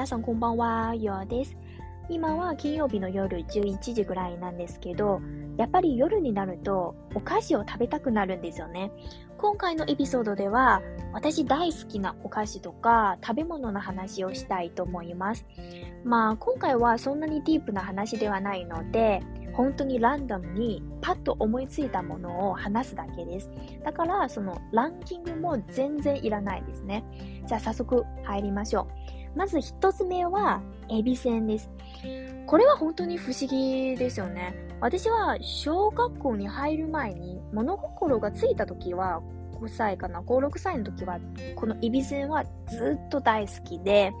皆さんこんばんは、ようです。今は金曜日の夜11時ぐらいなんですけど、やっぱり夜になるとお菓子を食べたくなるんですよね。今回のエピソードでは、私大好きなお菓子とか食べ物の話をしたいと思います。まあ、今回はそんなにディープな話ではないので、本当にランダムにパッと思いついたものを話すだけです。だから、そのランキングも全然いらないですね。じゃあ早速入りましょう。まず一つ目は、エビせんです。これは本当に不思議ですよね。私は小学校に入る前に物心がついた時は5歳かな、5、6歳の時はこのエビせんはずっと大好きで、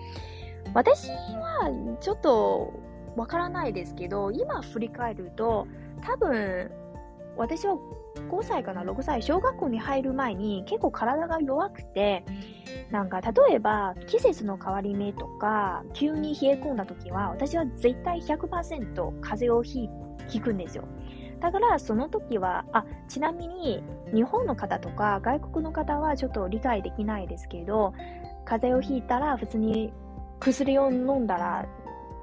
私はちょっとわからないですけど、今振り返ると、多分、私は5歳かな、6歳、小学校に入る前に結構体が弱くて、なんか例えば季節の変わり目とか、急に冷え込んだ時は、私は絶対100%風邪をひひくんですよ。だからその時は、あ、ちなみに日本の方とか外国の方はちょっと理解できないですけど、風邪をひいたら普通に薬を飲んだら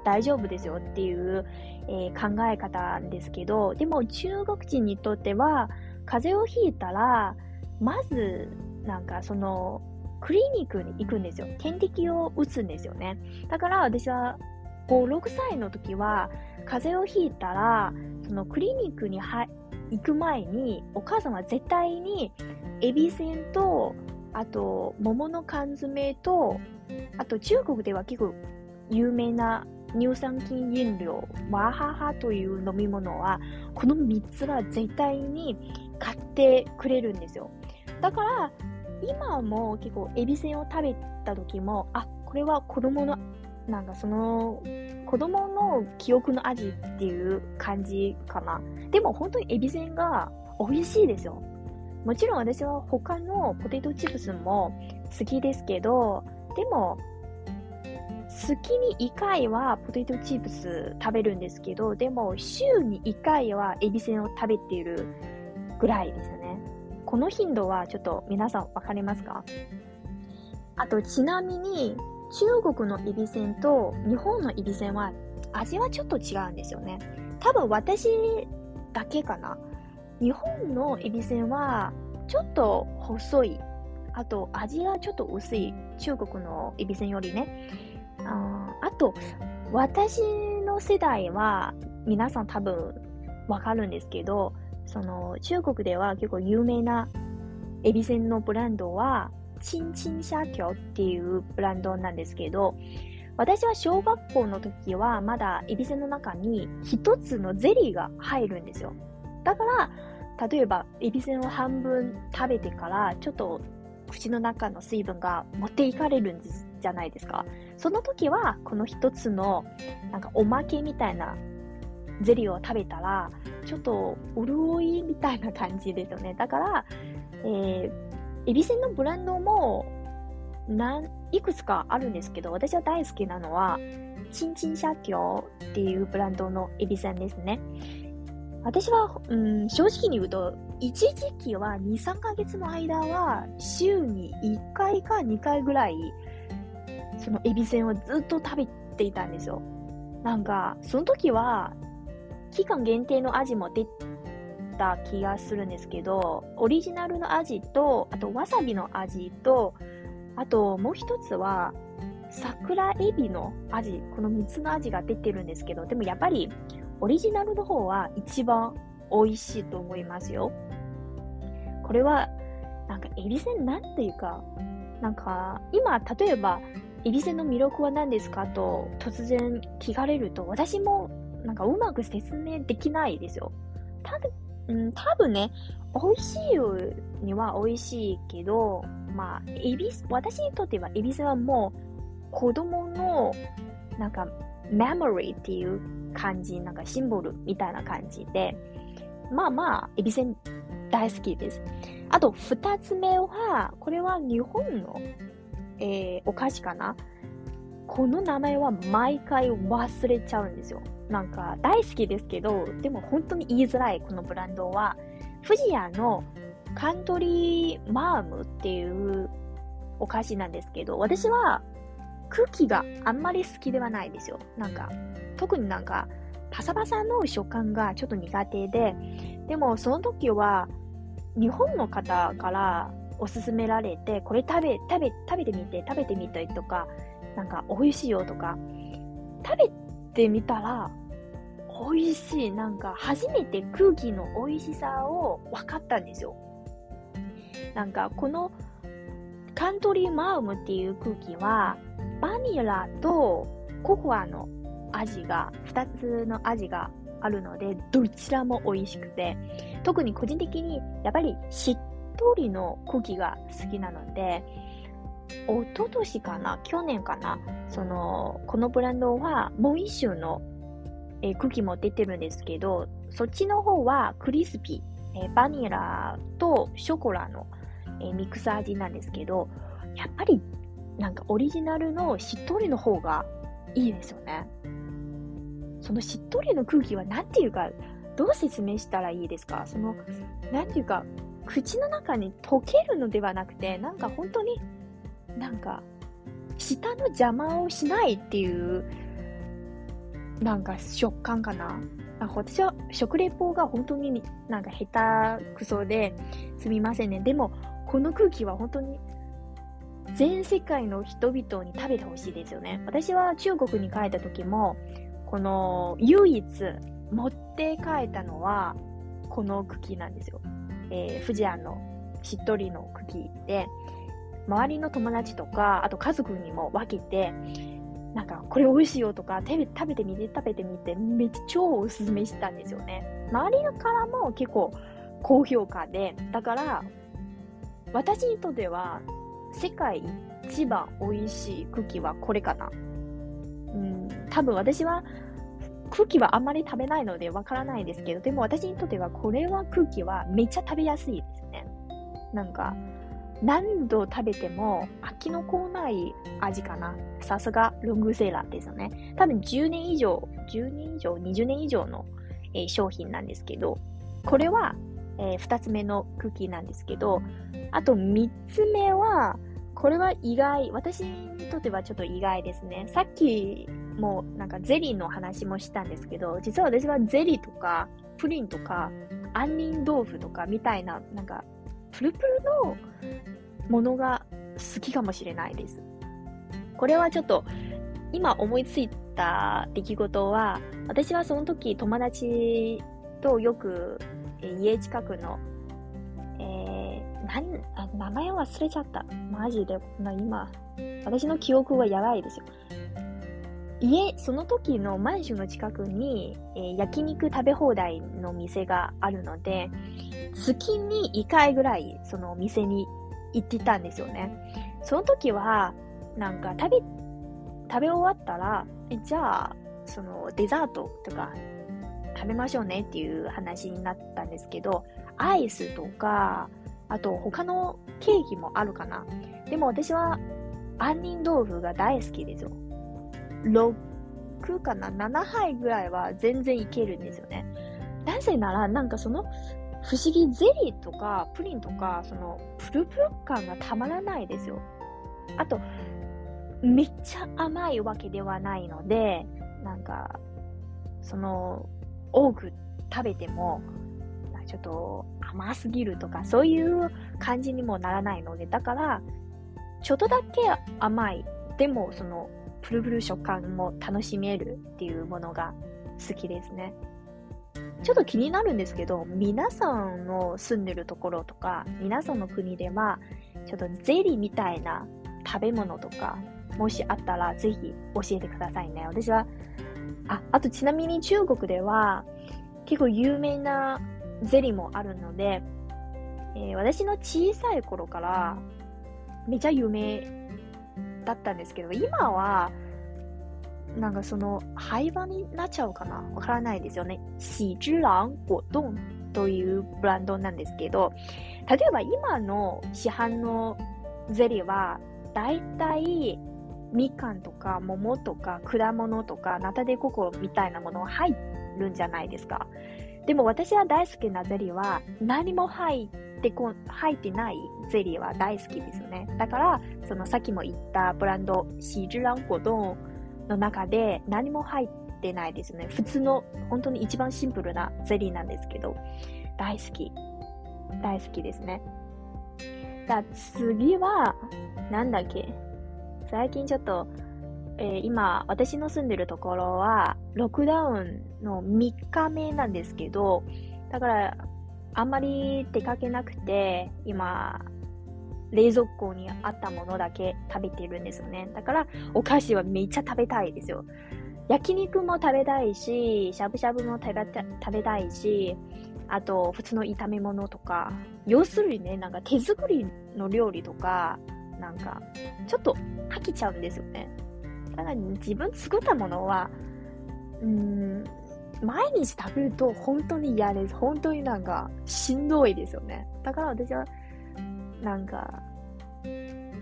大丈夫ですよっていう、えー、考え方ですけど、でも中国人にとっては、風邪をひいたら、まず、なんかその、クリニックに行くんですよ。点滴を打つんですよね。だから私は、5、6歳の時は、風邪をひいたら、そのクリニックに行く前に、お母さんは絶対に、エビせんと、あと、桃の缶詰と、あと中国では結構有名な乳酸菌飲料、ワハハという飲み物は、この3つは絶対に買ってくれるんですよ。だから、今も結構エビせんを食べた時も、あ、これは子供の、なんかその、子供の記憶の味っていう感じかな。でも本当にエビせんが美味しいですよ。もちろん私は他のポテトチップスも好きですけど、でも月に1回はポテトチップス食べるんですけど、でも週に1回はエビせんを食べているぐらいですね。この頻度はちょっと皆さんわかりますか？あとちなみに中国のエビせんと日本のエビせんは味はちょっと違うんですよね。多分私だけかな。日本のエビせんはちょっと細い。あと味がちょっと薄い。中国のエビせんよりね。あと、私の世代は、皆さん多分わかるんですけど、その、中国では結構有名なエビせんのブランドは、チンチンシャキョっていうブランドなんですけど、私は小学校の時はまだエビせんの中に一つのゼリーが入るんですよ。だから、例えばエビせんを半分食べてからちょっと口の中の水分が持っていかれるんですじゃないですか。その時は、この一つの、なんかおまけみたいなゼリーを食べたら、ちょっと潤いみたいな感じですよね。だから、えー、エビせんのブランドも、なん、いくつかあるんですけど、私は大好きなのは、チンチンシャキョっていうブランドのエビせんですね。私は、うん、正直に言うと、一時期は2、3ヶ月の間は、週に1回か2回ぐらい、そのエビせんをずっと食べていたんですよ。なんか、その時は、期間限定の味も出た気がするんですけど、オリジナルの味と、あとわさびの味と、あともう一つは、桜エビの味、この3つの味が出てるんですけど、でもやっぱりオリジナルの方は一番美味しいと思いますよ。これは、なんかエビせんなんていうか、なんか今例えばエビせの魅力は何ですかと突然聞かれると、私もなんかうまく説明できないですよ。たうん、多分ね、美味しいには美味しいけど、まあ、エビス、私にとってはエビせはもう子供のなんかメモリーっていう感じ、なんかシンボルみたいな感じで、まあまあ、エビせん大好きです。あと、二つ目は、これは日本のえー、お菓子かな？この名前は毎回忘れちゃうんですよ。なんか大好きですけど、でも本当に言いづらいこのブランドは、富士屋のカントリーマームっていうお菓子なんですけど、私は空気があんまり好きではないですよ。なんか、特になんか、パサパサの食感がちょっと苦手で、でもその時は、日本の方からおすすめられて、これ食べ、食べ、食べてみて、食べてみたいとか、なんか美味しいよとか、食べてみたら、美味しい。なんか初めて空気の美味しさを分かったんですよ。なんかこのカントリーマウムっていう空気は、バニラとココアの味が、2つの味があるので、どちらも美味しくて、特に個人的にやっぱりしっとりの空気が好きなので、一昨年かな去年かなその、このブランドはもう一種の、えー、クッキーも出てるんですけど、そっちの方はクリスピー、えー、バニラとショコラの、えー、ミックス味なんですけど、やっぱりなんかオリジナルのしっとりの方がいいですよね。そのしっとりの空気は何ていうか、どう説明したらいいですか？その、なんていうか、口の中に溶けるのではなくて、なんか本当になんか、舌の邪魔をしないっていう、なんか食感かな。あ私は食レポが本当になんか下手くそですみませんね。でも、この空気は本当に全世界の人々に食べてほしいですよね。私は中国に帰った時も、この唯一持って帰ったのは、この茎なんですよ。えー、富士屋のしっとりの茎で、周りの友達とか、あと家族にも分けて、なんか、これ美味しいよとか、食べ食べてみて、食べてみて、めっちゃ超おすすめしたんですよね。周りからも結構高評価で、だから、私にとっては、世界一番美味しいクッキーはこれかな。うん、多分私は、クッキーはあんまり食べないのでわからないですけど、でも私にとってはこれはクッキーはめっちゃ食べやすいですね。なんか、何度食べても飽きのこない味かな。さすがロングセラーですよね。多分10年以上、10年以上、20年以上の、えー、商品なんですけど、これは、えー、2つ目のクッキーなんですけど、あと3つ目は、これは意外、私にとってはちょっと意外ですね。さっきもうなんかゼリーの話もしたんですけど、実は私はゼリーとかプリンとか杏仁豆腐とかみたいな、なんかプルプルのものが好きかもしれないです。これはちょっと今思いついた出来事は、私はその時友達とよく、家近くの、えー、何あ、名前忘れちゃった。マジで、まあ、今、私の記憶はやばいですよ。家、その時のマンションの近くに、えー、焼肉食べ放題の店があるので、月に1回ぐらいその店に行ってたんですよね。その時は、なんか食べ、食べ終わったら、じゃあ、そのデザートとか食べましょうねっていう話になったんですけど、アイスとか、あと他のケーキもあるかな。でも私は杏仁豆腐が大好きですよ。6かな ?7 杯ぐらいは全然いけるんですよね。なぜなら、なんかその不思議ゼリーとかプリンとか、そのプルプル感がたまらないですよ。あと、めっちゃ甘いわけではないので、なんか、その、多く食べても、ちょっと甘すぎるとか、そういう感じにもならないので、だから、ちょっとだけ甘い。でも、その、プルプル食感も楽しめるっていうものが好きですね。ちょっと気になるんですけど、皆さんの住んでるところとか、皆さんの国では、ちょっとゼリーみたいな食べ物とか、もしあったらぜひ教えてくださいね。私は、あ、あとちなみに中国では結構有名なゼリーもあるので、えー、私の小さい頃からめちゃ有名だったんですけど、今はなんかその廃盤になっちゃうかなわからないですよね。喜之郎果凍というブランドなんですけど、例えば今の市販のゼリーは、だいたいみかんとか桃とか果物とかナタデココみたいなものが入るんじゃないですか。でも私は大好きなゼリーは何も入ってこ、入ってないゼリーは大好きですね。だから、そのさっきも言ったブランド、シージュランコドンの中で何も入ってないですね。普通の、本当に一番シンプルなゼリーなんですけど、大好き。大好きですね。だ次は、なんだっけ？最近ちょっと、えー、今、私の住んでるところは、ロックダウンの3日目なんですけど、だから、あんまり出かけなくて、今、冷蔵庫にあったものだけ食べてるんですよね。だから、お菓子はめっちゃ食べたいですよ。焼肉も食べたいし、しゃぶしゃぶも食べた食べたいし、あと、普通の炒め物とか、要するにね、なんか手作りの料理とか、なんか、ちょっと飽きちゃうんですよね。ただ自分作ったものは、うん、毎日食べると本当に嫌です。本当になんかしんどいですよね。だから私は、なんか、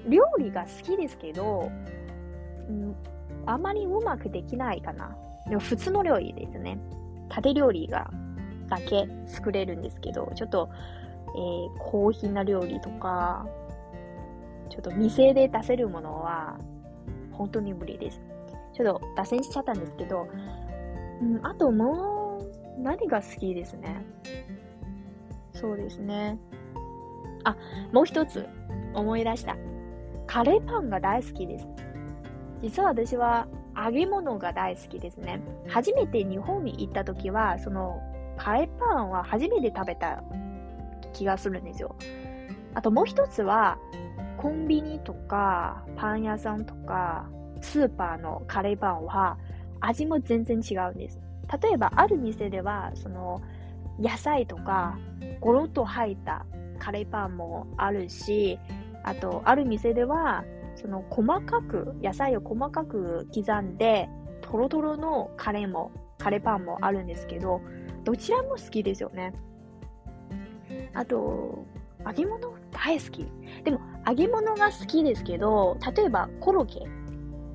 料理が好きですけど、うん、あまりうまくできないかな。でも普通の料理ですね。縦料理が、だけ作れるんですけど、ちょっと、えー、高品な料理とか、ちょっと店で出せるものは、本当に無理です。ちょっと脱線しちゃったんですけど、うん、あともう、何が好きですね。そうですね。あ、もう一つ思い出した。カレーパンが大好きです。実は私は揚げ物が大好きですね。初めて日本に行った時は、そのカレーパンは初めて食べた気がするんですよ。あともう一つは、コンビニとか、パン屋さんとか、スーパーのカレーパンは、味も全然違うんです。例えば、ある店では、その、野菜とか、ゴロッと入ったカレーパンもあるし、あと、ある店では、その、細かく、野菜を細かく刻んで、トロトロのカレーも、カレーパンもあるんですけど、どちらも好きですよね。あと、揚げ物大好き。でも、揚げ物が好きですけど、例えばコロッケ。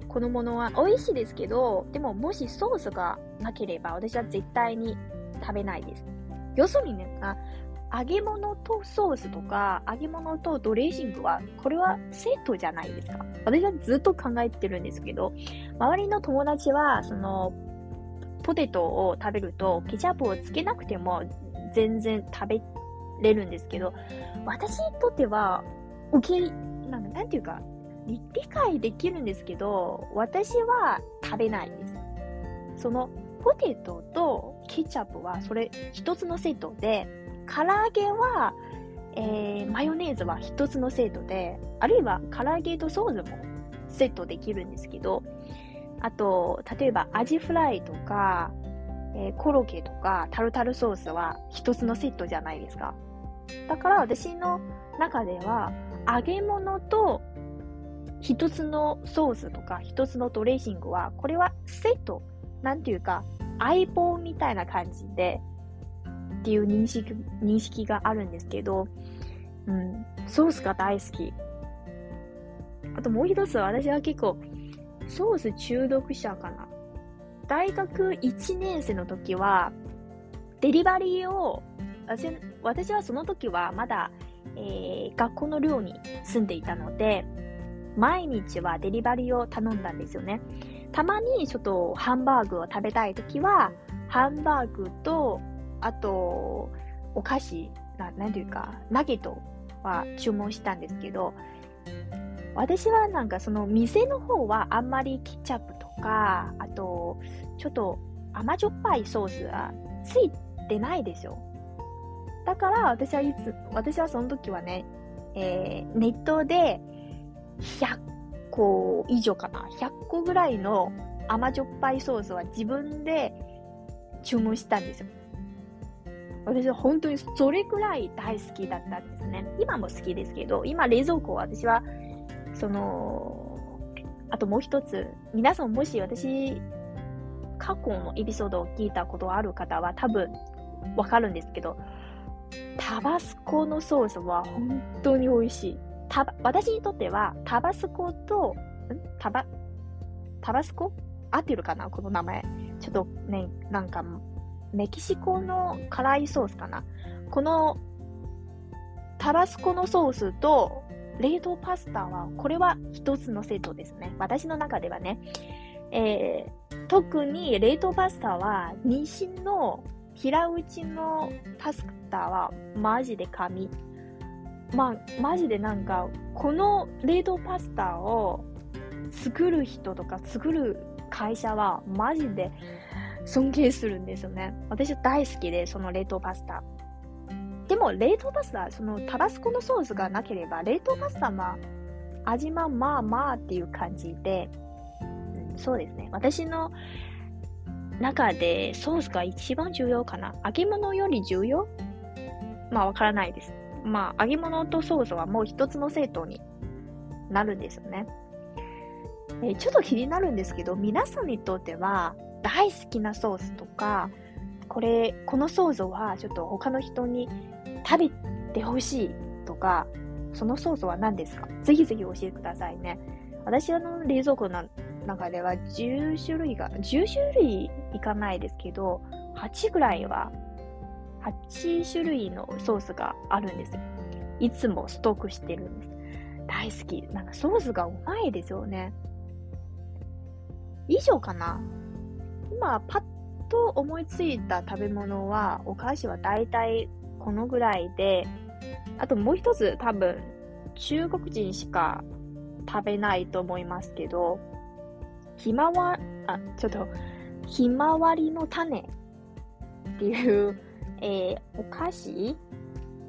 このものは美味しいですけど、でももしソースがなければ私は絶対に食べないです。要するにね、揚げ物とソースとか、揚げ物とドレッシングは、これはセットじゃないですか。私はずっと考えてるんですけど、周りの友達は、その、ポテトを食べると、ケチャップをつけなくても全然食べれるんですけど、私にとっては、受け、なんなんていうか、理解できるんですけど、私は食べないです。その、ポテトとケチャップはそれ一つのセットで、唐揚げは、えー、マヨネーズは一つのセットで、あるいは唐揚げとソースもセットできるんですけど、あと、例えばアジフライとか、えー、コロッケとかタルタルソースは一つのセットじゃないですか。だから私の中では揚げ物と一つのソースとか一つのドレッシングはこれはセット。なんていうか相棒みたいな感じでっていう認識認識があるんですけど、うん、ソースが大好き。あともう一つ私は結構ソース中毒者かな。大学1年生の時は、デリバリーを、私はその時はまだ、えー、学校の寮に住んでいたので、毎日はデリバリーを頼んだんですよね。たまにちょっとハンバーグを食べたい時は、ハンバーグと、あと、お菓子、ななんていうか、ナゲットは注文したんですけど、私はなんかその店の方はあんまりケチャップとか、あと、ちょっと甘じょっぱいソースがついてないでしょ。だから私はいつ、私はその時はね、えー、ネットで100個以上かな。100個ぐらいの甘じょっぱいソースは自分で注文したんですよ。私は本当にそれくらい大好きだったんですね。今も好きですけど、今冷蔵庫は私はその、あともう一つ、皆さんもし私、過去のエピソードを聞いたことある方は多分わかるんですけど、タバスコのソースは本当に美味しい。た私にとっては、タバスコと、ん？タバ、タバスコ？合ってるかな？この名前。ちょっとね、なんか、メキシコの辛いソースかな？このタバスコのソースと冷凍パスタは、これは一つのセットですね。私の中ではね。えー、特に冷凍パスタは、日清の平打ちのパスクターはマジで神。まあ、マジでなんか、この冷凍パスタを作る人とか作る会社はマジで尊敬するんですよね。私は大好きで、その冷凍パスタ。でも、冷凍パスタ、そのタバスコのソースがなければ、冷凍パスタは味はまあまあっていう感じで、そうですね。私の中でソースが一番重要かな？揚げ物より重要？まあ、わからないです。まあ、揚げ物とソースはもう一つのセットになるんですよね。え、ちょっと気になるんですけど、皆さんにとっては大好きなソースとか、これ、このソースはちょっと他の人に食べてほしいとか、そのソースは何ですか？ぜひぜひ教えてくださいね。私の冷蔵庫の中では10種類が、10種類いかないですけど、8ぐらいは、8種類のソースがあるんです。いつもストックしてるんです。大好き。なんかソースがうまいですよね。以上かな今、パッと思いついた食べ物は、お菓子は大体このぐらいで、あともう一つ多分、中国人しか食べないと思いますけど、ひまわ、あ、ちょっと、ひまわりの種っていう、えー、お菓子？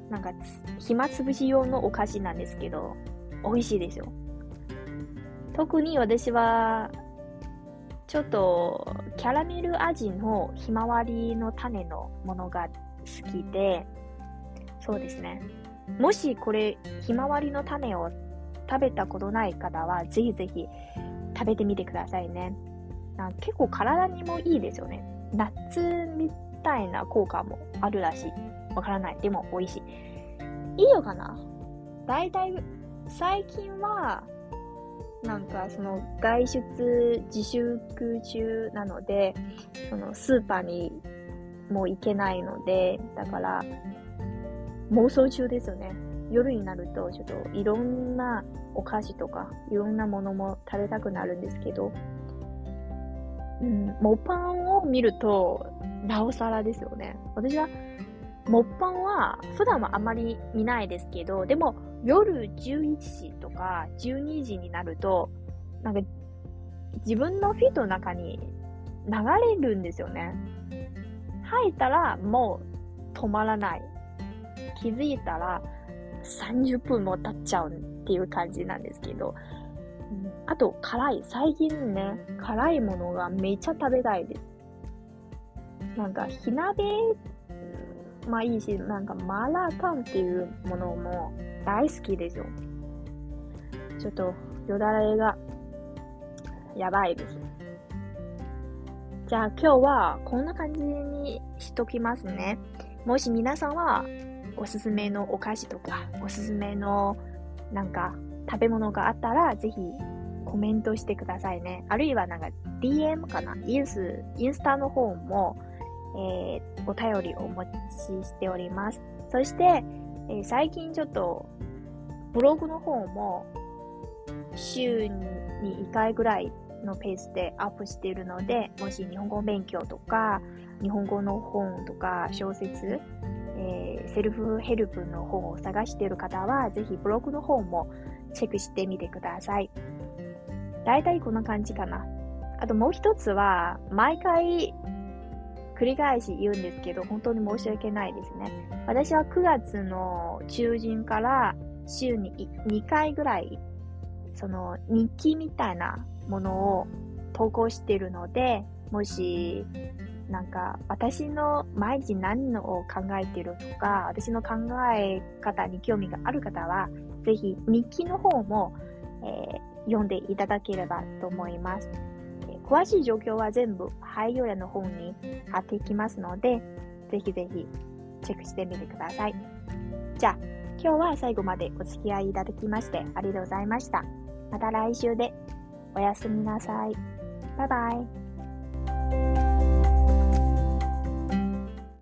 なんか、暇つぶし用のお菓子なんですけど、美味しいですよ。特に私は、ちょっと、キャラメル味のひまわりの種のものが好きで、そうですね。もしこれ、ひまわりの種を食べたことない方は、ぜひぜひ食べてみてくださいね。結構体にもいいですよね。ナッツみたいな効果もあるらしい。わからない。でも美味しい。いいのかな？だいたい最近は、なんかその外出自粛中なので、そのスーパーにも行けないので、だから妄想中ですよね。夜になるとちょっといろんなお菓子とかいろんなものも食べたくなるんですけど、うん、モパンを見るとなおさらですよね。私はモッパンは普段はあまり見ないですけど、でも夜11時とか12時になると、なんか自分のフィートの中に流れるんですよね。入ったらもう止まらない。気づいたら30分も経っちゃうっていう感じなんですけど、あと辛い。最近ね、辛いものがめっちゃ食べたいです。なんか火鍋まあいいし、なんかマーラータンっていうものも大好きですよ。ちょっとよだれがやばいです。じゃあ今日はこんな感じにしときますね。もし皆さんはおすすめのお菓子とか、おすすめのなんか食べ物があったら、ぜひコメントしてくださいね。あるいはなんか DM かな？インス、インスタの方もえー、お便りをお持ちしております。そして、えー、最近ちょっとブログの方も週に1回ぐらいのペースでアップしているので、もし日本語勉強とか、日本語の本とか小説、えー、セルフヘルプの本を探している方は、ぜひブログの方もチェックしてみてください。だいたいこんな感じかな。あともう一つは、毎回繰り返し言うんですけど、本当に申し訳ないですね。私は9月の中旬から週に2回ぐらい、その日記みたいなものを投稿しているので、もし、なんか私の毎日何を考えているとか、私の考え方に興味がある方は、ぜひ日記の方も、えー、読んでいただければと思います。詳しい状況は全部概要欄の方に貼っていきますので、ぜひぜひチェックしてみてください。じゃあ、今日は最後までお付き合いいただきましてありがとうございました。また来週でおやすみなさい。バイバイ。